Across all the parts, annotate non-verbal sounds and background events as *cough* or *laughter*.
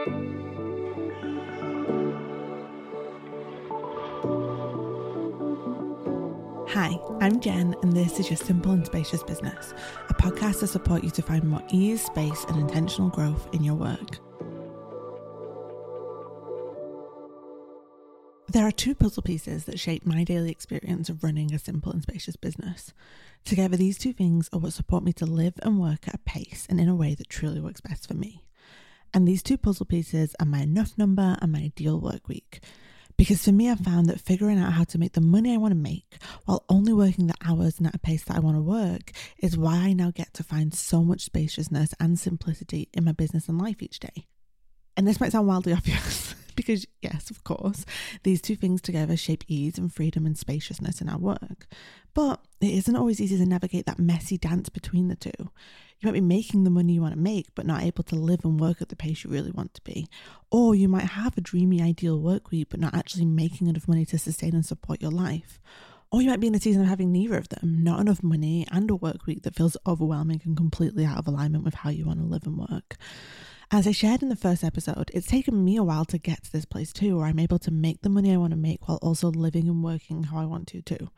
Hi, I'm Jen, and this is your Simple and Spacious Business, a podcast to support you to find more ease, space, and intentional growth in your work. There are two puzzle pieces that shape my daily experience of running a simple and spacious business. Together, these two things are what support me to live and work at a pace and in a way that truly works best for me. And these two puzzle pieces are my enough number and my ideal work week. Because for me, I've found that figuring out how to make the money I want to make while only working the hours and at a pace that I want to work is why I now get to find so much spaciousness and simplicity in my business and life each day. And this might sound wildly *laughs* obvious because, yes, of course, these two things together shape ease and freedom and spaciousness in our work. But it isn't always easy to navigate that messy dance between the two. You might be making the money you want to make, but not able to live and work at the pace you really want to be. Or you might have a dreamy, ideal work week, but not actually making enough money to sustain and support your life. Or you might be in a season of having neither of them, not enough money and a work week that feels overwhelming and completely out of alignment with how you want to live and work. As I shared in the first episode, it's taken me a while to get to this place too, where I'm able to make the money I want to make while also living and working how I want to too.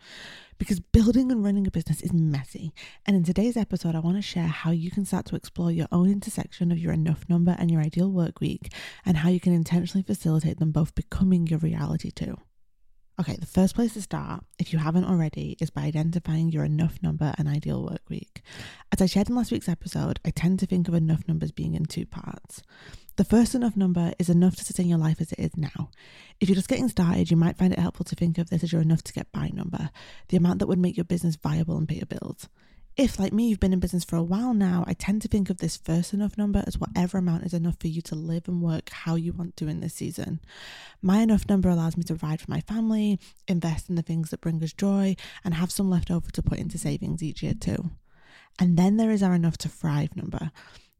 Because building and running a business is messy. And in today's episode, I want to share how you can start to explore your own intersection of your enough number and your ideal work week, and how you can intentionally facilitate them both becoming your reality too. Okay, the first place to start, if you haven't already, is by identifying your enough number and ideal work week. As I shared in last week's episode, I tend to think of enough numbers being in two parts. The first enough number is enough to sustain your life as it is now. If you're just getting started, you might find it helpful to think of this as your enough to get by number, the amount that would make your business viable and pay your bills. If, like me, you've been in business for a while now, I tend to think of this first enough number as whatever amount is enough for you to live and work how you want to in this season. My enough number allows me to provide for my family, invest in the things that bring us joy, and have some left over to put into savings each year too. And then there is our enough to thrive number.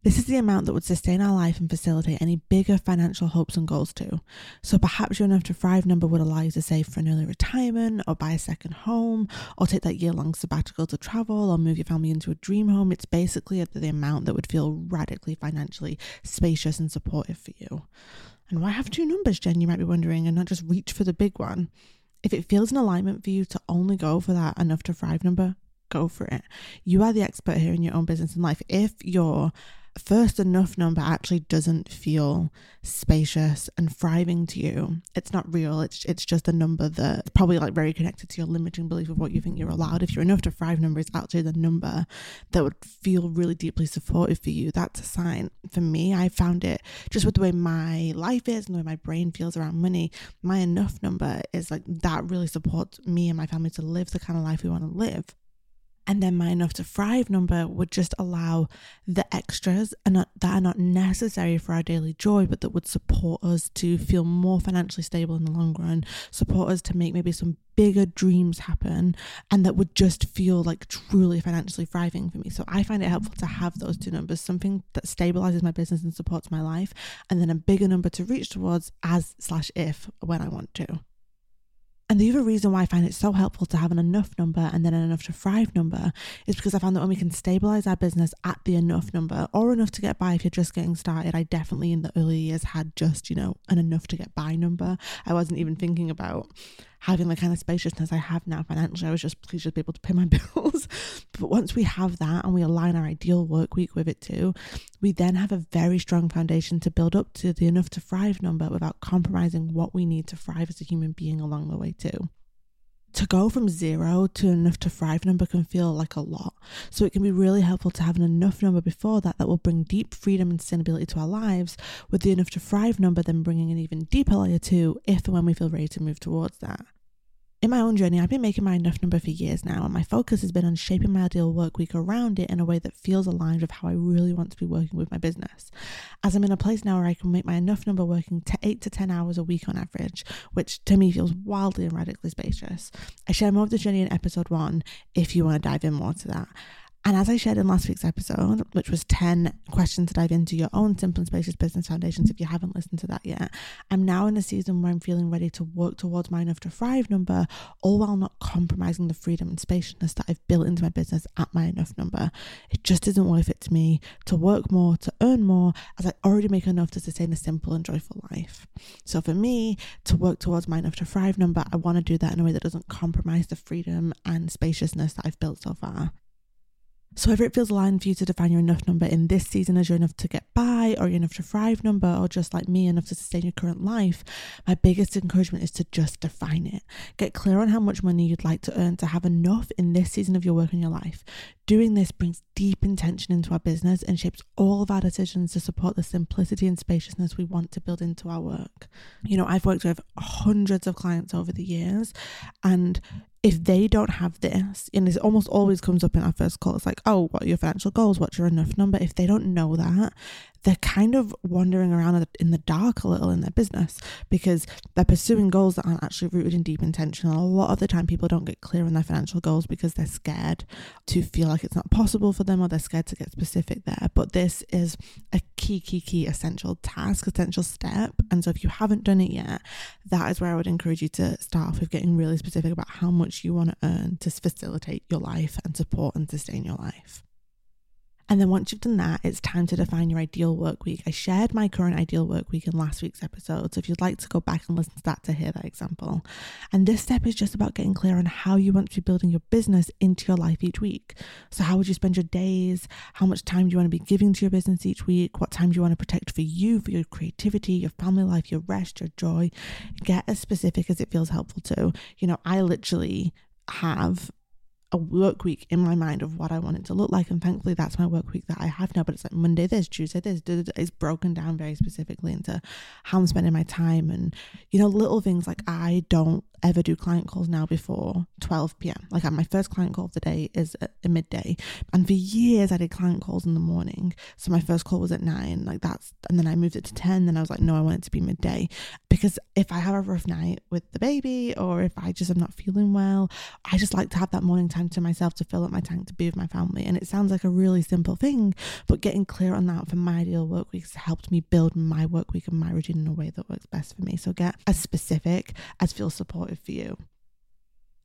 This is the amount that would sustain our life and facilitate any bigger financial hopes and goals too. So perhaps your enough to thrive number would allow you to save for an early retirement or buy a second home or take that year long sabbatical to travel or move your family into a dream home. It's basically the amount that would feel radically financially spacious and supportive for you. And why have two numbers, Jen? You might be wondering, and not just reach for the big one. If it feels in alignment for you to only go for that enough to thrive number, go for it. You are the expert here in your own business and life. If you're first enough number actually doesn't feel spacious and thriving to you, it's not real. It's it's just a number that's probably like very connected to your limiting belief of what you think you're allowed. If you're enough to thrive number is actually the number that would feel really deeply supportive for you. That's a sign. For me, I found it just with the way my life is and the way my brain feels around money. My enough number is like that really supports me and my family to live the kind of life we want to live. And then my enough to thrive number would just allow the extras and that are not necessary for our daily joy, but that would support us to feel more financially stable in the long run, support us to make maybe some bigger dreams happen, and that would just feel like truly financially thriving for me. So I find it helpful to have those two numbers something that stabilizes my business and supports my life, and then a bigger number to reach towards as slash if when I want to. And the other reason why I find it so helpful to have an enough number and then an enough to thrive number is because I found that when we can stabilize our business at the enough number or enough to get by if you're just getting started, I definitely in the early years had just, you know, an enough to get by number. I wasn't even thinking about having the kind of spaciousness I have now financially. I was just please just be able to pay my *laughs* bills. but once we have that and we align our ideal work week with it too, we then have a very strong foundation to build up to the enough to thrive number without compromising what we need to thrive as a human being along the way too to go from zero to enough to thrive number can feel like a lot. So it can be really helpful to have an enough number before that that will bring deep freedom and sustainability to our lives, with the enough to thrive number then bringing an even deeper layer too, if and when we feel ready to move towards that. In my own journey, I've been making my enough number for years now, and my focus has been on shaping my ideal work week around it in a way that feels aligned with how I really want to be working with my business. As I'm in a place now where I can make my enough number working to 8 to 10 hours a week on average, which to me feels wildly and radically spacious. I share more of the journey in episode one if you want to dive in more to that. And as I shared in last week's episode, which was 10 questions to dive into your own simple and spacious business foundations, if you haven't listened to that yet, I'm now in a season where I'm feeling ready to work towards my enough to thrive number, all while not compromising the freedom and spaciousness that I've built into my business at my enough number. It just isn't worth it to me to work more, to earn more, as I already make enough to sustain a simple and joyful life. So for me, to work towards my enough to thrive number, I want to do that in a way that doesn't compromise the freedom and spaciousness that I've built so far. So, whether it feels aligned for you to define your enough number in this season as you're enough to get by, or your enough to thrive number, or just like me, enough to sustain your current life, my biggest encouragement is to just define it. Get clear on how much money you'd like to earn to have enough in this season of your work and your life. Doing this brings deep intention into our business and shapes all of our decisions to support the simplicity and spaciousness we want to build into our work. You know, I've worked with hundreds of clients over the years, and if they don't have this, and this almost always comes up in our first call, it's like, oh, what are your financial goals? What's your enough number? If they don't know that, they're kind of wandering around in the dark a little in their business because they're pursuing goals that aren't actually rooted in deep intention. And a lot of the time, people don't get clear on their financial goals because they're scared to feel like it's not possible for them or they're scared to get specific there. But this is a key, key, key essential task, essential step. And so if you haven't done it yet, that is where I would encourage you to start off with getting really specific about how much you want to earn to facilitate your life and support and sustain your life. And then once you've done that, it's time to define your ideal work week. I shared my current ideal work week in last week's episode. So if you'd like to go back and listen to that to hear that example. And this step is just about getting clear on how you want to be building your business into your life each week. So how would you spend your days? How much time do you want to be giving to your business each week? What time do you want to protect for you, for your creativity, your family life, your rest, your joy? Get as specific as it feels helpful to. You know, I literally have a work week in my mind of what I want it to look like. And thankfully, that's my work week that I have now. But it's like Monday this, Tuesday this. It's broken down very specifically into how I'm spending my time and, you know, little things like I don't ever do client calls now before 12 p.m. Like uh, my first client call of the day is at midday. And for years, I did client calls in the morning. So my first call was at nine, like that's, and then I moved it to 10. Then I was like, no, I want it to be midday. Because if I have a rough night with the baby or if I just am not feeling well, I just like to have that morning time to myself to fill up my tank to be with my family. And it sounds like a really simple thing, but getting clear on that for my ideal work week has helped me build my work week and my routine in a way that works best for me. So get as specific as feel feels for you.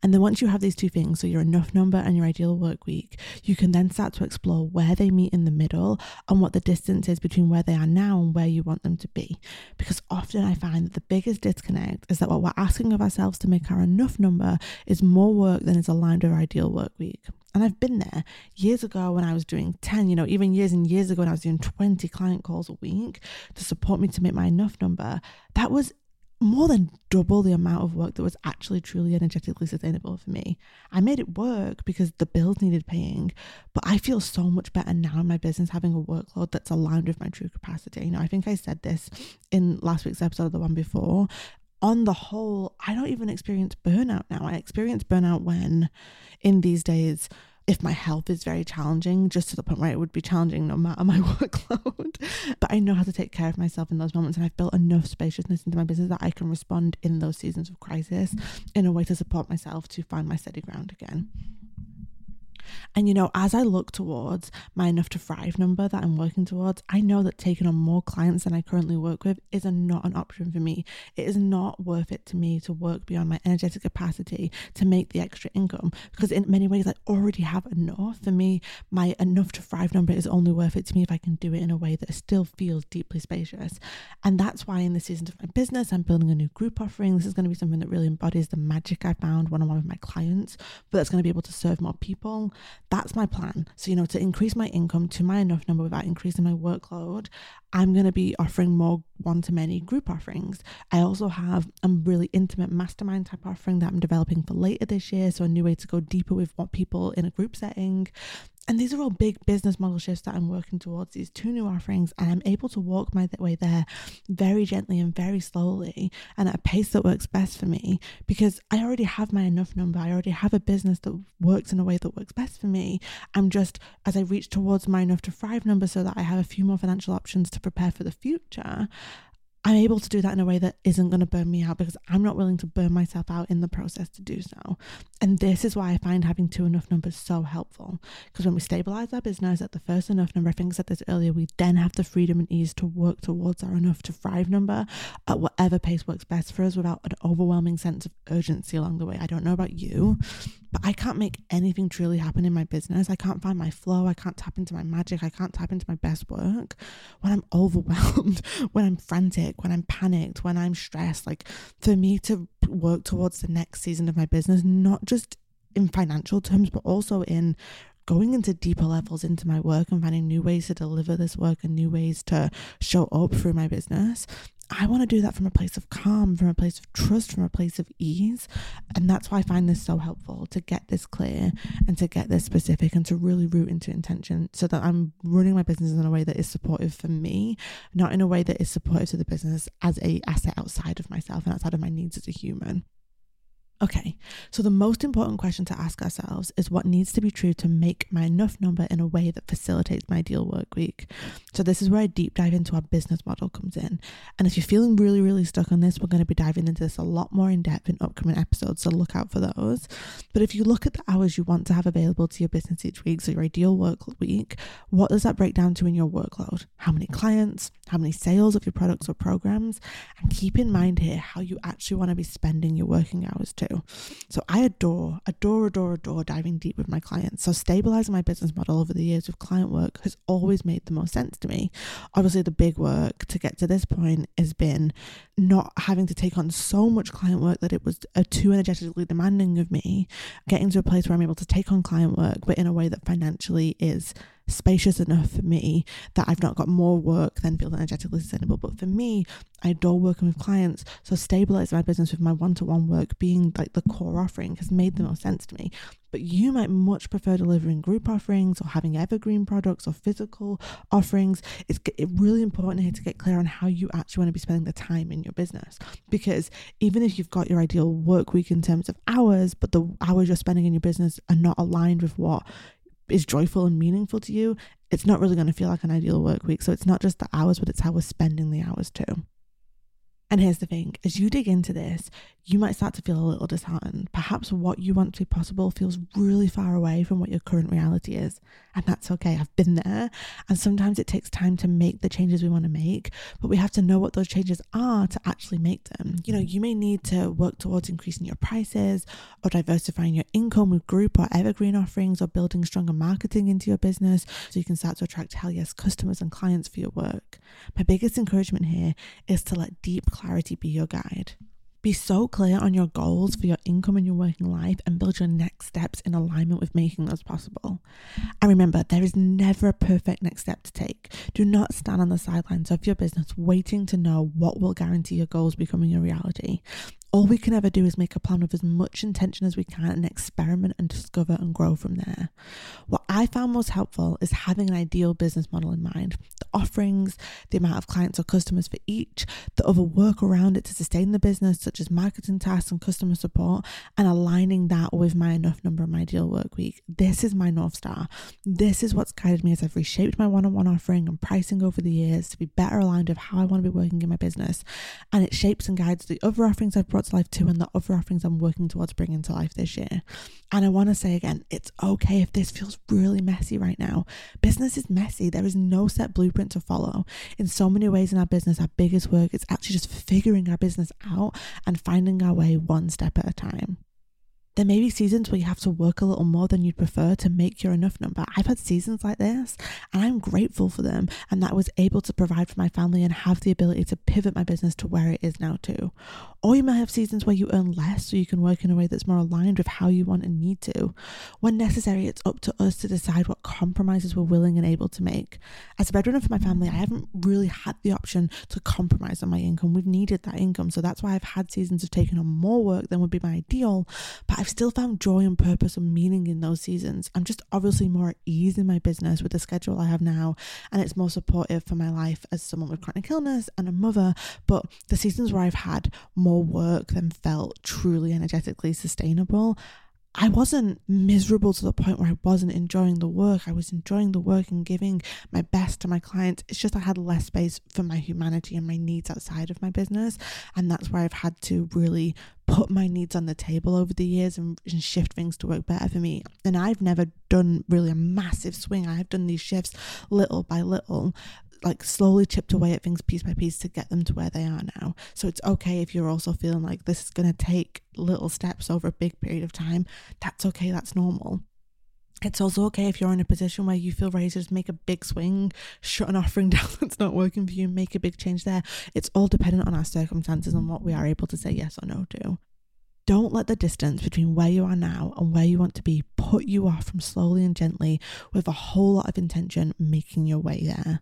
And then once you have these two things, so your enough number and your ideal work week, you can then start to explore where they meet in the middle and what the distance is between where they are now and where you want them to be. Because often I find that the biggest disconnect is that what we're asking of ourselves to make our enough number is more work than is aligned with our ideal work week. And I've been there years ago when I was doing 10, you know, even years and years ago when I was doing 20 client calls a week to support me to make my enough number. That was more than double the amount of work that was actually truly energetically sustainable for me. I made it work because the bills needed paying, but I feel so much better now in my business having a workload that's aligned with my true capacity. You know, I think I said this in last week's episode, of the one before. On the whole, I don't even experience burnout now. I experience burnout when in these days if my health is very challenging, just to the point where it would be challenging no matter my *laughs* workload. but I know how to take care of myself in those moments, and I've built enough spaciousness into my business that I can respond in those seasons of crisis in a way to support myself to find my steady ground again. And you know, as I look towards my enough to thrive number that I'm working towards, I know that taking on more clients than I currently work with is a, not an option for me. It is not worth it to me to work beyond my energetic capacity to make the extra income because in many ways I already have enough. For me, my enough to thrive number is only worth it to me if I can do it in a way that still feels deeply spacious. And that's why in the season of my business, I'm building a new group offering. This is going to be something that really embodies the magic I found one on one with my clients, but that's going to be able to serve more people. That's my plan. So, you know, to increase my income to my enough number without increasing my workload, I'm going to be offering more one to many group offerings. I also have a really intimate mastermind type offering that I'm developing for later this year. So, a new way to go deeper with what people in a group setting. And these are all big business model shifts that I'm working towards, these two new offerings, and I'm able to walk my way there very gently and very slowly and at a pace that works best for me because I already have my enough number. I already have a business that works in a way that works best for me. I'm just, as I reach towards my enough to thrive number so that I have a few more financial options to prepare for the future, I'm able to do that in a way that isn't going to burn me out because I'm not willing to burn myself out in the process to do so. And this is why I find having two enough numbers so helpful. Because when we stabilize our business at the first enough number, I think I said this earlier, we then have the freedom and ease to work towards our enough to thrive number at whatever pace works best for us without an overwhelming sense of urgency along the way. I don't know about you, but I can't make anything truly happen in my business. I can't find my flow. I can't tap into my magic. I can't tap into my best work when I'm overwhelmed, *laughs* when I'm frantic when I'm panicked, when I'm stressed. Like for me to work towards the next season of my business, not just in financial terms, but also in going into deeper levels into my work and finding new ways to deliver this work and new ways to show up through my business. I want to do that from a place of calm, from a place of trust, from a place of ease. And that's why I find this so helpful to get this clear and to get this specific and to really root into intention so that I'm running my business in a way that is supportive for me, not in a way that is supportive to the business as a asset outside of myself and outside of my needs as a human. Okay, so the most important question to ask ourselves is what needs to be true to make my enough number in a way that facilitates my ideal work week. So, this is where a deep dive into our business model comes in. And if you're feeling really, really stuck on this, we're going to be diving into this a lot more in depth in upcoming episodes, so look out for those. But if you look at the hours you want to have available to your business each week, so your ideal work week, what does that break down to in your workload? How many clients? How many sales of your products or programs? And keep in mind here how you actually want to be spending your working hours too. So I adore, adore, adore, adore diving deep with my clients. So stabilizing my business model over the years with client work has always made the most sense to me. Obviously, the big work to get to this point has been not having to take on so much client work that it was too energetically demanding of me, getting to a place where I'm able to take on client work, but in a way that financially is spacious enough for me that I've not got more work than feel energetically sustainable. But for me, I adore working with clients. So stabilizing my business with my one-to-one work being like the core offering has made the most sense to me. But you might much prefer delivering group offerings or having evergreen products or physical offerings. It's really important here to get clear on how you actually want to be spending the time in your business. Because even if you've got your ideal work week in terms of hours, but the hours you're spending in your business are not aligned with what is joyful and meaningful to you, it's not really going to feel like an ideal work week. So it's not just the hours, but it's how we're spending the hours too. And here's the thing as you dig into this, you might start to feel a little disheartened. Perhaps what you want to be possible feels really far away from what your current reality is. And that's okay. I've been there. And sometimes it takes time to make the changes we want to make, but we have to know what those changes are to actually make them. You know, you may need to work towards increasing your prices or diversifying your income with group or evergreen offerings or building stronger marketing into your business so you can start to attract hell yes customers and clients for your work. My biggest encouragement here is to let deep clarity be your guide. Be so clear on your goals for your income and your working life and build your next steps in alignment with making those possible. And remember, there is never a perfect next step to take. Do not stand on the sidelines of your business waiting to know what will guarantee your goals becoming a reality. All we can ever do is make a plan with as much intention as we can and experiment and discover and grow from there. What I found most helpful is having an ideal business model in mind the offerings, the amount of clients or customers for each, the other work around it to sustain the business, such as marketing tasks and customer support, and aligning that with my enough number of my ideal work week. This is my North Star. This is what's guided me as I've reshaped my one on one offering and pricing over the years to be better aligned with how I want to be working in my business. And it shapes and guides the other offerings I've brought to life too and the other offerings I'm working towards bringing to life this year. And I want to say again, it's okay if this feels really messy right now. Business is messy. There is no set blueprint to follow. In so many ways in our business, our biggest work is actually just figuring our business out and finding our way one step at a time. There may be seasons where you have to work a little more than you'd prefer to make your enough number. I've had seasons like this and I'm grateful for them and that I was able to provide for my family and have the ability to pivot my business to where it is now too. Or you might have seasons where you earn less so you can work in a way that's more aligned with how you want and need to. When necessary, it's up to us to decide what compromises we're willing and able to make. As a breadwinner for my family, I haven't really had the option to compromise on my income. We've needed that income. So that's why I've had seasons of taking on more work than would be my ideal. But I've I've still found joy and purpose and meaning in those seasons. I'm just obviously more at ease in my business with the schedule I have now, and it's more supportive for my life as someone with chronic illness and a mother. But the seasons where I've had more work than felt truly energetically sustainable, I wasn't miserable to the point where I wasn't enjoying the work. I was enjoying the work and giving my best to my clients. It's just I had less space for my humanity and my needs outside of my business. And that's where I've had to really put my needs on the table over the years and, and, shift things to work better for me. And I've never done really a massive swing. I've done these shifts little by little, like slowly chipped away at things piece by piece to get them to where they are now. So it's okay if you're also feeling like this is going to take little steps over a big period of time. That's okay, that's normal. It's also okay if you're in a position where you feel ready to just make a big swing, shut an offering *laughs* down that's not working for you, make a big change there. It's all dependent on our circumstances and what we are able to say yes or no to. Don't let the distance between where you are now and where you want to be put you off from slowly and gently, with a whole lot of intention, making your way there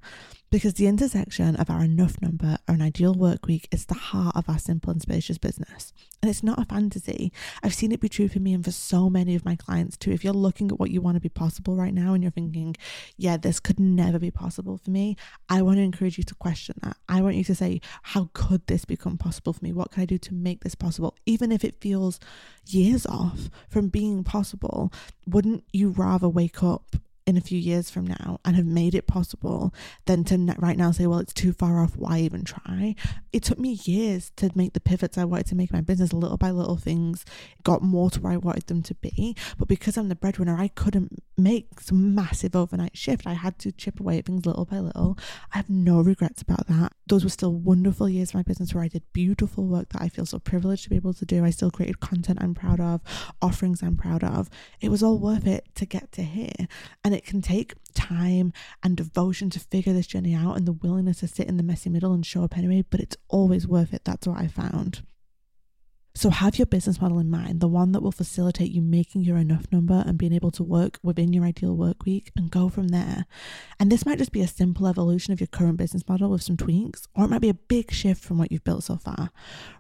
because the intersection of our enough number or an ideal work week is the heart of our simple and spacious business. And it's not a fantasy. I've seen it be true for me and for so many of my clients too. If you're looking at what you want to be possible right now and you're thinking, yeah, this could never be possible for me, I want to encourage you to question that. I want you to say, how could this become possible for me? What can I do to make this possible? Even if it feels years off from being possible, wouldn't you rather wake up in a few years from now and have made it possible than to right now say, well, it's too far off. Why even try? It took me years to make the pivots I wanted to make my business. Little by little, things got more to where I wanted them to be. But because I'm the breadwinner, I couldn't make some massive overnight shift. I had to chip away at things little by little. I have no regrets about that. Those were still wonderful years of my business where I did beautiful work that I feel so privileged to be able to do. I still created content I'm proud of, offerings I'm proud of. It was all worth it to get to here. And it can take time and devotion to figure this journey out and the willingness to sit in the messy middle and show up anyway, but it's always worth it. That's what I found. So have your business model in mind, the one that will facilitate you making your enough number and being able to work within your ideal work week and go from there. And this might just be a simple evolution of your current business model with some tweaks, or it might be a big shift from what you've built so far.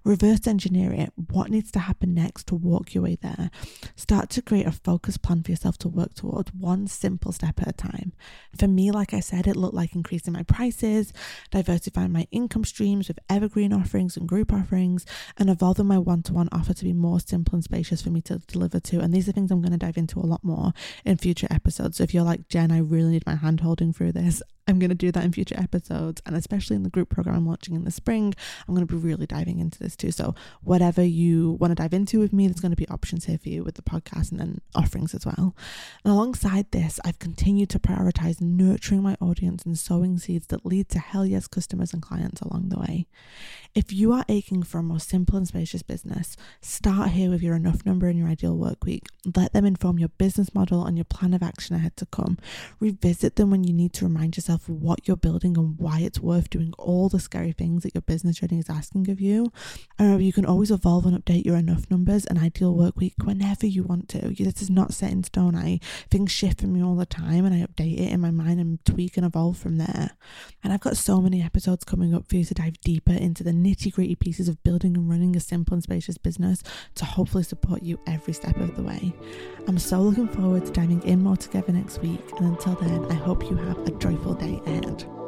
Reverse engineer it. What needs to happen next to walk your way there? Start to create a focused plan for yourself to work towards one simple step at a time. For me, like I said, it looked like increasing my prices, diversifying my income streams with evergreen offerings and group offerings, and evolving my one to one offer to be more simple and spacious for me to deliver to. And these are things I'm going to dive into a lot more in future episodes. So if you're like, Jen, I really need my hand holding through this, I'm going to do that in future episodes. And especially in the group program I'm launching in the spring, I'm going to be really diving into this too. So, whatever you want to dive into with me, there's going to be options here for you with the podcast and then offerings as well. And alongside this, I've continued to prioritize nurturing my audience and sowing seeds that lead to hell yes customers and clients along the way. If you are aching for a more simple and spacious business, start here with your enough number in your ideal work week. Let them inform your business model and your plan of action ahead to come. Revisit them when you need to remind yourself yourself what you're building and why it's worth doing all the scary things that your business journey is asking of you. And remember, you can always evolve and update your enough numbers and ideal work week whenever you want to. This is not set in stone. I things shift for me all the time and I update it in my mind and tweak and evolve from there. And I've got so many episodes coming up for you to dive deeper into the nitty gritty pieces of building and running a simple and spacious business to hopefully support you every step of the way. I'm so looking forward to diving in more together next week. And until then, I hope you have a joyful day ahead.